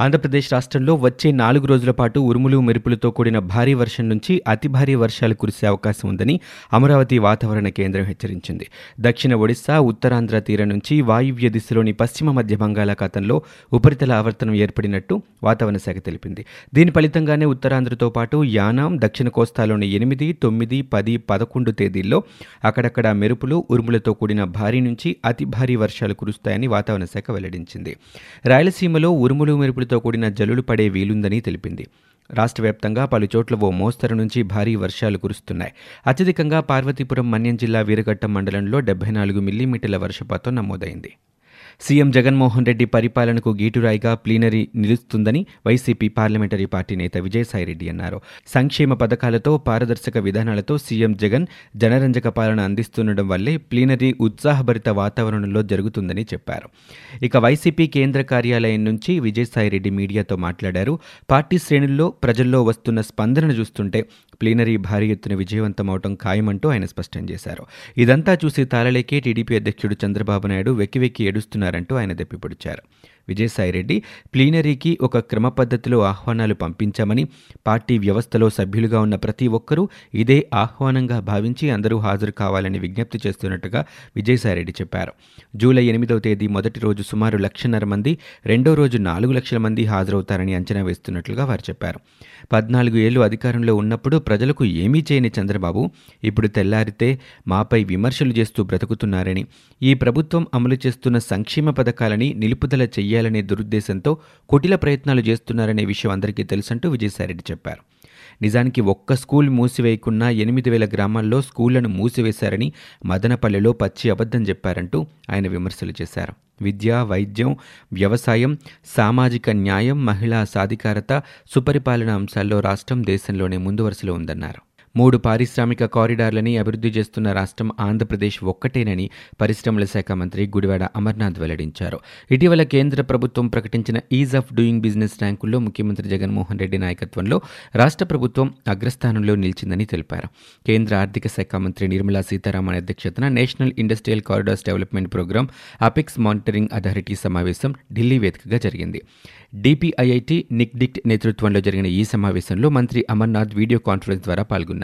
ఆంధ్రప్రదేశ్ రాష్ట్రంలో వచ్చే నాలుగు రోజుల పాటు ఉరుములు మెరుపులతో కూడిన భారీ వర్షం నుంచి అతి భారీ వర్షాలు కురిసే అవకాశం ఉందని అమరావతి వాతావరణ కేంద్రం హెచ్చరించింది. దక్షిణ ఒడిశా ఉత్తరాంధ్ర తీరం నుంచి వాయువ్య దిశలోని పశ్చిమ మధ్య బంగాళాఖాతంలో ఉపరితల ఆవర్తనం ఏర్పడినట్టు వాతావరణ శాఖ తెలిపింది. దీని ఫలితంగానే ఉత్తరాంధ్రతో పాటు యానాం దక్షిణ కోస్తాలోని ఎనిమిది తొమ్మిది పది పదకొండు తేదీల్లో అక్కడక్కడ మెరుపులు ఉరుములతో కూడిన భారీ నుంచి అతి భారీ వర్షాలు కురుస్తాయని వాతావరణ శాఖ వెల్లడించింది. రాయలసీమలో ఉరుములు మంచుతో కూడిన జల్లులు పడే వీలుందని తెలిపింది. రాష్ట్ర వ్యాప్తంగా పలుచోట్ల ఓ మోస్తరు నుంచి భారీ వర్షాలు కురుస్తున్నాయి. అత్యధికంగా పార్వతీపురం మన్యం జిల్లా వీరఘట్టం మండలంలో డెబ్బై నాలుగు మిల్లీమీటర్ల వర్షపాతం నమోదైంది. సీఎం జగన్మోహన్ రెడ్డి పరిపాలనకు గీటురాయిగా ప్లీనరీ నిలుస్తుందని వైసీపీ పార్లమెంటరీ పార్టీ నేత విజయసాయిరెడ్డి అన్నారు. సంక్షేమ పథకాలతో పారదర్శక విధానాలతో సీఎం జగన్ జనరంజక పాలన అందిస్తుండడం వల్లే ప్లీనరీ ఉత్సాహభరిత వాతావరణంలో జరుగుతుందని చెప్పారు. ఇక వైసీపీ కేంద్ర కార్యాలయం నుంచి విజయసాయిరెడ్డి మీడియాతో మాట్లాడారు. పార్టీ శ్రేణుల్లో ప్రజల్లో వస్తున్న స్పందనను చూస్తుంటే ప్లీనరీ భారీ ఎత్తున విజయవంతమవటం ఖాయమంటూ ఆయన స్పష్టం చేశారు. ఇదంతా చూసి తాళలేకే టీడీపీ అధ్యక్షుడు చంద్రబాబు నాయుడు వెక్కి వెక్కి చేస్తున్నారంటూ ఆయన దెప్పిపొడిచారు విజయసాయిరెడ్డి ప్లీనరీకి ఒక క్రమ పద్ధతిలో ఆహ్వానాలు పంపించామని పార్టీ వ్యవస్థలో సభ్యులుగా ఉన్న ప్రతి ఒక్కరూ ఇదే ఆహ్వానంగా భావించి అందరూ హాజరు కావాలని విజ్ఞప్తి చేస్తున్నట్టుగా విజయసాయిరెడ్డి చెప్పారు. జూలై ఎనిమిదవ తేదీ మొదటి రోజు సుమారు లక్షన్నర మంది రెండో రోజు నాలుగు లక్షల మంది హాజరవుతారని అంచనా వేస్తున్నట్లుగా వారు చెప్పారు. పద్నాలుగు ఏళ్ళు అధికారంలో ఉన్నప్పుడు ప్రజలకు ఏమీ చేయని చంద్రబాబు ఇప్పుడు తెల్లారితే మాపై విమర్శలు చేస్తూ బ్రతుకుతున్నారని ఈ ప్రభుత్వం అమలు చేస్తున్న సంక్షేమ పథకాలని నిలుపుదల చెయ్యాలనే దురుద్దేశంతో కుటిల ప్రయత్నాలు చేస్తున్నారనే విషయం అందరికీ తెలుసంటూ విజయసాయిరెడ్డి చెప్పారు. నిజానికి ఒక్క స్కూల్ మూసివేయకున్నా ఎనిమిది వేల గ్రామాల్లో స్కూళ్ళను మూసివేశారని మదనపల్లెలో పచ్చి అబద్ధం చెప్పారంటూ ఆయన విమర్శలు చేశారు. విద్య వైద్యం వ్యవసాయం సామాజిక న్యాయం మహిళా సాధికారత సుపరిపాలన అంశాల్లో రాష్ట్రం దేశంలోనే ముందు వరుసలో ఉందన్నారు. మూడు పారిశ్రామిక కారిడార్లని అభివృద్ధి చేస్తున్న రాష్ట్రం ఆంధ్రప్రదేశ్ ఒక్కటేనని పరిశ్రమల శాఖ మంత్రి గుడివాడ అమర్నాథ్ వెల్లడించారు. ఇటీవల కేంద్ర ప్రభుత్వం ప్రకటించిన ఈజ్ ఆఫ్ డూయింగ్ బిజినెస్ ర్యాంకుల్లో ముఖ్యమంత్రి జగన్మోహన్ రెడ్డి నాయకత్వంలో రాష్ట్ర ప్రభుత్వం అగ్రస్థానంలో నిలిచిందని తెలిపారు. కేంద్ర ఆర్థిక శాఖ మంత్రి నిర్మలా సీతారామన్ అధ్యక్షతన national industrial corridors development programme apex monitoring authority సమావేశం ఢిల్లీ వేదికగా జరిగింది. డిపిఐఐటి నిక్డిక్ట్ నేతృత్వంలో జరిగిన ఈ సమావేశంలో మంత్రి అమర్నాథ్ వీడియో కాన్ఫరెన్స్ ద్వారా పాల్గొన్నారు.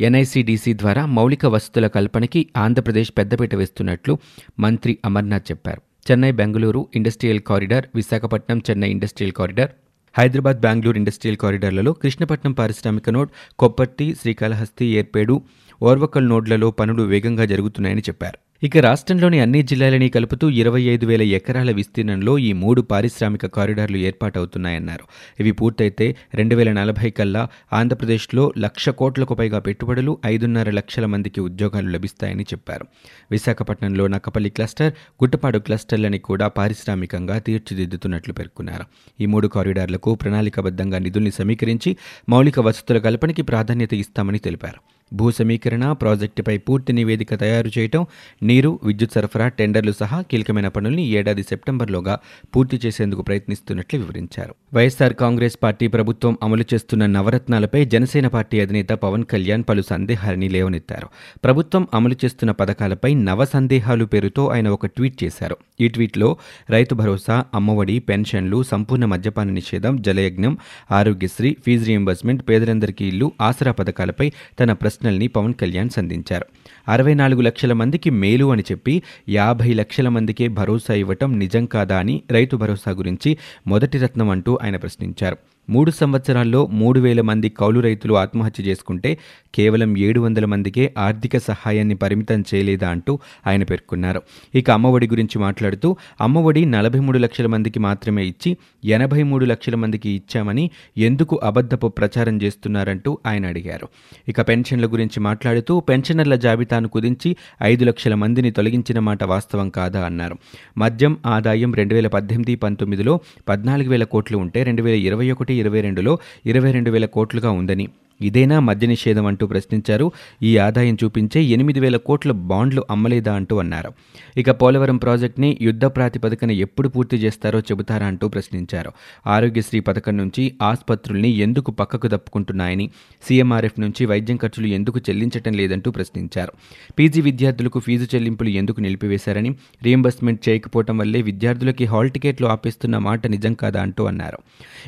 ఎన్ఐసిడిసి ద్వారా మౌలిక వసతుల కల్పనకి ఆంధ్రప్రదేశ్ పెద్దపీట వేస్తున్నట్లు మంత్రి అమర్నాథ్ చెప్పారు. Chennai Bengaluru industrial corridor Visakhapatnam Chennai industrial corridor Hyderabad Bengaluru industrial కారిడార్లలో Krishnapatnam పారిశ్రామిక నోడ్ కొప్పర్తి శ్రీకాళహస్తి ఏర్పేడు ఓర్వకల్ నోడ్లలో పనులు వేగంగా జరుగుతున్నాయని చెప్పారు. ఇక రాష్ట్రంలోని అన్ని జిల్లాలని కలుపుతూ ఇరవై ఐదు వేల ఎకరాల విస్తీర్ణంలో ఈ మూడు పారిశ్రామిక కారిడార్లు ఏర్పాటవుతున్నాయన్నారు. ఇవి పూర్తయితే రెండు వేల నలభై కల్లా ఆంధ్రప్రదేశ్లో లక్ష కోట్లకు పైగా పెట్టుబడులు ఐదున్నర లక్షల మందికి ఉద్యోగాలు లభిస్తాయని చెప్పారు. విశాఖపట్నంలో నక్కపల్లి క్లస్టర్ గుట్టపాడు క్లస్టర్లని కూడా పారిశ్రామికంగా తీర్చిదిద్దుతున్నట్లు పేర్కొన్నారు. ఈ మూడు కారిడార్లకు ప్రణాళికాబద్ధంగా నిధుల్ని సమీకరించి మౌలిక వసతుల కల్పనకి ప్రాధాన్యత ఇస్తామని తెలిపారు. భూ సమీకరణ ప్రాజెక్టుపై పూర్తి నివేదిక తయారు చేయటం నీరు విద్యుత్ సరఫరా టెండర్లు సహా కీలకమైన పనుల్ని ఏడాది సెప్టెంబర్లోగా పూర్తి చేసేందుకు ప్రయత్నిస్తున్నట్లు వివరించారు. వైఎస్సార్ కాంగ్రెస్ పార్టీ ప్రభుత్వం అమలు చేస్తున్న నవరత్నాలపై జనసేన పార్టీ అధినేత పవన్ కళ్యాణ్ పలు సందేహాలని లేవనెత్తారు. ప్రభుత్వం అమలు చేస్తున్న పథకాలపై నవ సందేహాలు పేరుతో ఆయన ఒక ట్వీట్ చేశారు. ఈ ట్వీట్లో రైతు భరోసా అమ్మఒడి పెన్షన్లు సంపూర్ణ మద్యపాన నిషేధం జలయజ్ఞం ఆరోగ్యశ్రీ ఫీజు రియంబర్స్మెంట్ పేదలందరికీ ఇల్లు ఆసరా పథకాలపై తన ప్రశ్నల్ని పవన్ కళ్యాణ్ సంధించారు. అరవై నాలుగు లక్షల మందికి మేలు అని చెప్పి యాభై లక్షల మందికే భరోసా ఇవ్వటం నిజం కాదా అని రైతు భరోసా గురించి మొదటి రత్నం అంటూ ఆయన ప్రశ్నించారు. మూడు సంవత్సరాల్లో మూడు వేల మంది కౌలు రైతులు ఆత్మహత్య చేసుకుంటే కేవలం ఏడు వందల మందికే ఆర్థిక సహాయాన్ని పరిమితం చేయలేదా అంటూ ఆయన పేర్కొన్నారు. ఇక అమ్మఒడి గురించి మాట్లాడుతూ అమ్మఒడి నలభై మూడు లక్షల మందికి మాత్రమే ఇచ్చి ఎనభై మూడు లక్షల మందికి ఇచ్చామని ఎందుకు అబద్ధపు ప్రచారం చేస్తున్నారంటూ ఆయన అడిగారు. ఇక పెన్షన్ల గురించి మాట్లాడుతూ పెన్షనర్ల జాబితాను కుదించి ఐదు లక్షల మందిని తొలగించిన మాట వాస్తవం కాదా అన్నారు. మద్యం ఆదాయం రెండు వేల పద్దెనిమిది పంతొమ్మిదిలో పద్నాలుగు వేల కోట్లు ఉంటే రెండు వేల ఇరవై ఒకటి ఇరవై రెండులో ఇరవై రెండు వేల కోట్లుగా ఉందని. ఇదేనా మద్య నిషేధం అంటూ ప్రశ్నించారు. ఈ ఆదాయం చూపించే ఎనిమిది వేల కోట్ల బాండ్లు అమ్మలేదా అంటూ అన్నారు. ఇక పోలవరం ప్రాజెక్ట్ని యుద్ధ ప్రాతిపదికన ఎప్పుడు పూర్తి చేస్తారో చెబుతారా అంటూ ప్రశ్నించారు. ఆరోగ్యశ్రీ పథకం నుంచి ఆసుపత్రుల్ని ఎందుకు పక్కకు తప్పుకుంటున్నాయని సీఎంఆర్ఎఫ్ నుంచి వైద్యం ఖర్చులు ఎందుకు చెల్లించటం లేదంటూ ప్రశ్నించారు. పీజీ విద్యార్థులకు ఫీజు చెల్లింపులు ఎందుకు నిలిపివేశారని రీఎంబర్స్మెంట్ చేయకపోవటం వల్లే విద్యార్థులకి హాల్ టికెట్లు ఆపేస్తున్న మాట నిజం కాదా అంటూ అన్నారు.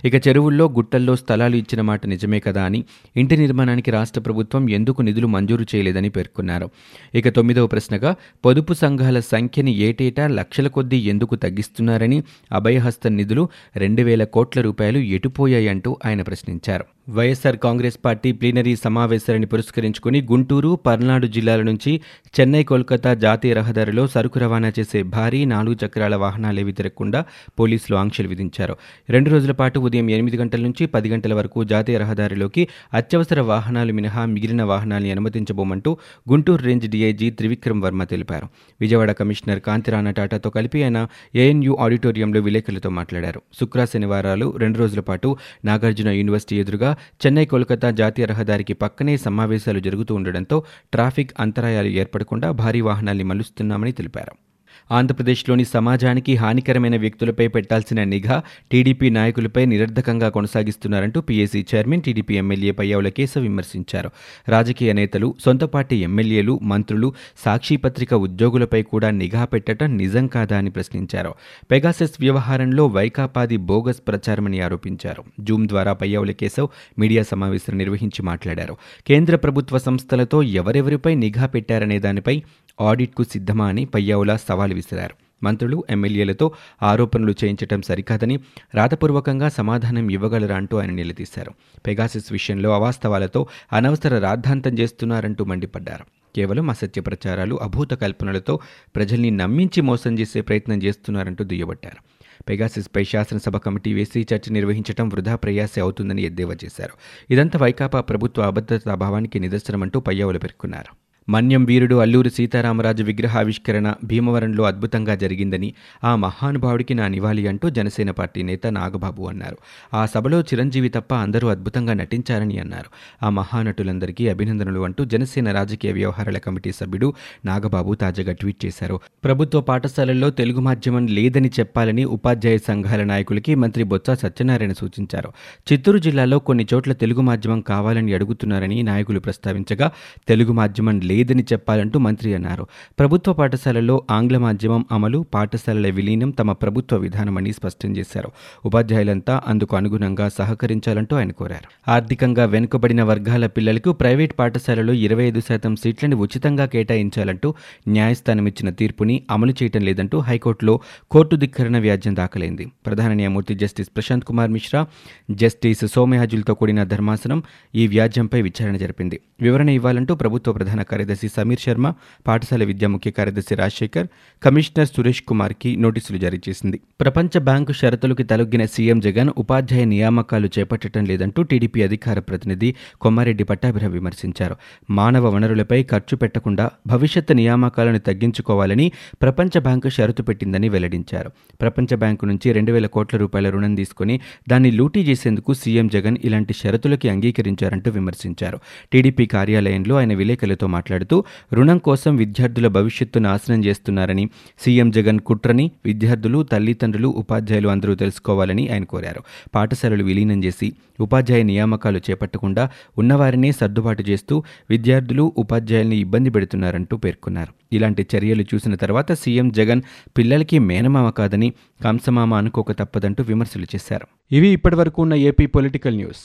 ఇక చెరువుల్లో గుట్టల్లో స్థలాలు ఇచ్చిన మాట నిజమే కదా అని ఇంటి నిర్మాణానికి రాష్ట్ర ప్రభుత్వం ఎందుకు నిధులు మంజూరు చేయలేదని పేర్కొన్నారు. ఇక తొమ్మిదవ ప్రశ్నగా పొదుపు సంఘాల సంఖ్యని ఏటేటా లక్షల కొద్దీ ఎందుకు తగ్గిస్తున్నారని అభయహస్త నిధులు రెండు వేల కోట్ల రూపాయలు ఎటుపోయాయంటూ ఆయన ప్రశ్నించారు. వైఎస్సార్ కాంగ్రెస్ పార్టీ ప్లీనరీ సమావేశాన్ని పురస్కరించుకుని గుంటూరు పర్నాడు జిల్లాల నుంచి చెన్నై కోల్కతా జాతీయ రహదారిలో సరుకు రవాణా చేసే భారీ నాలుగు చక్రాల వాహనాలేవి తిరగకుండా పోలీసులు ఆంక్షలు విధించారు. రెండు రోజుల పాటు ఉదయం ఎనిమిది గంటల నుంచి పది గంటల వరకు జాతీయ రహదారిలోకి అత్యవసర వాహనాలు మినహా మిగిలిన వాహనాల్ని అనుమతించబోమంటూ గుంటూరు రేంజ్ డీఐజీ త్రివిక్రమ్ వర్మ తెలిపారు. విజయవాడ కమిషనర్ కాంతిరాణ టాటాతో కలిపి ఆయన ఏఎన్యూ ఆడిటోరియంలో విలేకరులతో మాట్లాడారు. శుక్ర శనివారాలు రెండు రోజుల పాటు నాగార్జున యూనివర్సిటీ ఎదురుగా చెన్నై కోల్కతా జాతీయ రహదారికి పక్కనే సమావేశాలు జరుగుతూ ఉండడంతో ట్రాఫిక్ అంతరాయాలు ఏర్పడకుండా భారీ వాహనాల్ని మలుస్తున్నామని తెలిపారు. ఆంధ్రప్రదేశ్లోని సమాజానికి హానికరమైన వ్యక్తులపై పెట్టాల్సిన నిఘా టీడీపీ నాయకులపై నిరర్ధకంగా కొనసాగిస్తున్నారంటూ PAC chairman TDP MLA Payyavula కేశ విమర్శించారు. రాజకీయ నేతలు సొంత పార్టీ ఎమ్మెల్యేలు మంత్రులు సాక్షి పత్రిక ఉద్యోగులపై కూడా నిఘా పెట్టడం నిజం కాదా అని ప్రశ్నించారు. పెగాసెస్ వ్యవహారంలో వైకాపాది బోగస్ ప్రచారమని ఆరోపించారు. జూమ్ ద్వారా పయ్యావుల కేశవ్ మీడియా సమావేశం నిర్వహించి మాట్లాడారు. కేంద్ర ప్రభుత్వ సంస్థలతో ఎవరెవరిపై నిఘా పెట్టారనే దానిపై ఆడిట్కు సిద్ధమా అని పయ్యావులా సవాల్ విసిరారు. మంత్రులు ఎమ్మెల్యేలతో ఆరోపణలు చేయించటం సరికాదని రాతపూర్వకంగా సమాధానం ఇవ్వగలరా అంటూ ఆయన నిలదీశారు. పెగాసిస్ విషయంలో అవాస్తవాలతో అనవసర రాద్ధాంతం చేస్తున్నారంటూ మండిపడ్డారు. కేవలం అసత్య ప్రచారాలు అభూత కల్పనలతో ప్రజల్ని నమ్మించి మోసం చేసే ప్రయత్నం చేస్తున్నారంటూ దుయ్యబట్టారు. పెగాసిస్పై శాసనసభ కమిటీ వేసి చర్చ నిర్వహించడం వృధా ప్రయాసే అవుతుందని ఎద్దేవా చేశారు. ఇదంతా వైకాపా ప్రభుత్వ అభద్రతాభావానికి నిదర్శనమంటూ పయ్యావులు పేర్కొన్నారు. మన్యం వీరుడు అల్లూరి సీతారామరాజు విగ్రహావిష్కరణ భీమవరంలో అద్భుతంగా జరిగిందని ఆ మహానుభావుడికి నా నివాళి అంటూ జనసేన పార్టీ నేత నాగబాబు అన్నారు. ఆ సభలో చిరంజీవి తప్ప అందరూ అద్భుతంగా నటించారని అన్నారు. ఆ మహానటులందరికీ అభినందనలు అంటూ జనసేన రాజకీయ వ్యవహారాల కమిటీ సభ్యుడు నాగబాబు తాజాగా ట్వీట్ చేశారు. ప్రభుత్వ పాఠశాలల్లో తెలుగు మాధ్యమం లేదని చెప్పాలని ఉపాధ్యాయ సంఘాల నాయకులకి మంత్రి బొత్స సత్యనారాయణ సూచించారు. చిత్తూరు జిల్లాలో కొన్ని చోట్ల తెలుగు మాధ్యమం కావాలని అడుగుతున్నారని నాయకులు ప్రస్తావించగా తెలుగు మాధ్యమం లేదు లేదని చెప్పాలంటూ మంత్రి అన్నారు. ప్రభుత్వ పాఠశాలల్లో ఆంగ్ల మాధ్యమం అమలు పాఠశాలల విలీనం తమ ప్రభుత్వ విధానమని స్పష్టం చేశారు. ఉపాధ్యాయులంతా అందుకు అనుగుణంగా సహకరించాలంటూ ఆయన కోరారు. ఆర్థికంగా వెనుకబడిన వర్గాల పిల్లలకు ప్రైవేట్ పాఠశాలలో ఇరవై ఐదు శాతం సీట్లను ఉచితంగా కేటాయించాలంటూ న్యాయస్థానం ఇచ్చిన తీర్పుని అమలు చేయటం లేదంటూ హైకోర్టులో కోర్టు ధిక్కరణ వ్యాజ్యం దాఖలైంది. ప్రధాన న్యాయమూర్తి జస్టిస్ ప్రశాంత్ కుమార్ మిశ్రా జస్టిస్ సోమయాజులతో కూడిన ధర్మాసనం ఈ వ్యాజ్యంపై విచారణ జరిపింది. వివరణ ఇవ్వాలంటూ ప్రభుత్వ ప్రధాన కార్యదర్శి సమీర్ శర్మ పాఠశాల విద్యా ముఖ్య కార్యదర్శి రాజశేఖర్ కమిషనర్ సురేష్ కుమార్కి నోటీసులు జారీ చేసింది. ప్రపంచ బ్యాంకు షరతులకు తలొగ్గిన సీఎం జగన్ ఉపాధ్యాయ నియామకాలు చేపట్టడం లేదంటూ టీడీపీ అధికార ప్రతినిధి కొమ్మారెడ్డి పట్టాభిర విమర్శించారు. మానవ వనరులపై ఖర్చు పెట్టకుండా భవిష్యత్తు నియామకాలను తగ్గించుకోవాలని ప్రపంచ బ్యాంకు షరతు పెట్టిందని వెల్లడించారు. ప్రపంచ బ్యాంకు నుంచి రెండు వేల కోట్ల రూపాయల రుణం తీసుకుని దాన్ని లూటీ చేసేందుకు సీఎం జగన్ ఇలాంటి షరతులకి అంగీకరించారంటూ విమర్శించారు. టీడీపీ కార్యాలయంలో ఆయన విలేకరులతో మాట్లాడుతూ రుణం కోసం విద్యార్థుల భవిష్యత్తు నాశనం చేస్తున్నారని సీఎం జగన్ కుట్రని విద్యార్థులు తల్లిదండ్రులు ఉపాధ్యాయులు అందరూ తెలుసుకోవాలని ఆయన కోరారు. పాఠశాలలు విలీనం చేసి ఉపాధ్యాయ నియామకాలు చేపట్టకుండా ఉన్నవారినే సర్దుబాటు చేస్తూ విద్యార్థులు ఉపాధ్యాయుల్ని ఇబ్బంది పెడుతున్నారంటూ పేర్కొన్నారు. ఇలాంటి చర్యలు చూసిన తర్వాత సీఎం జగన్ పిల్లలకి మేనమామ కాదని కంసమామ అనుకోక తప్పదంటూ విమర్శలు చేశారు. ఇవి ఇప్పటివరకు ఉన్న ఏపీ పొలిటికల్ న్యూస్.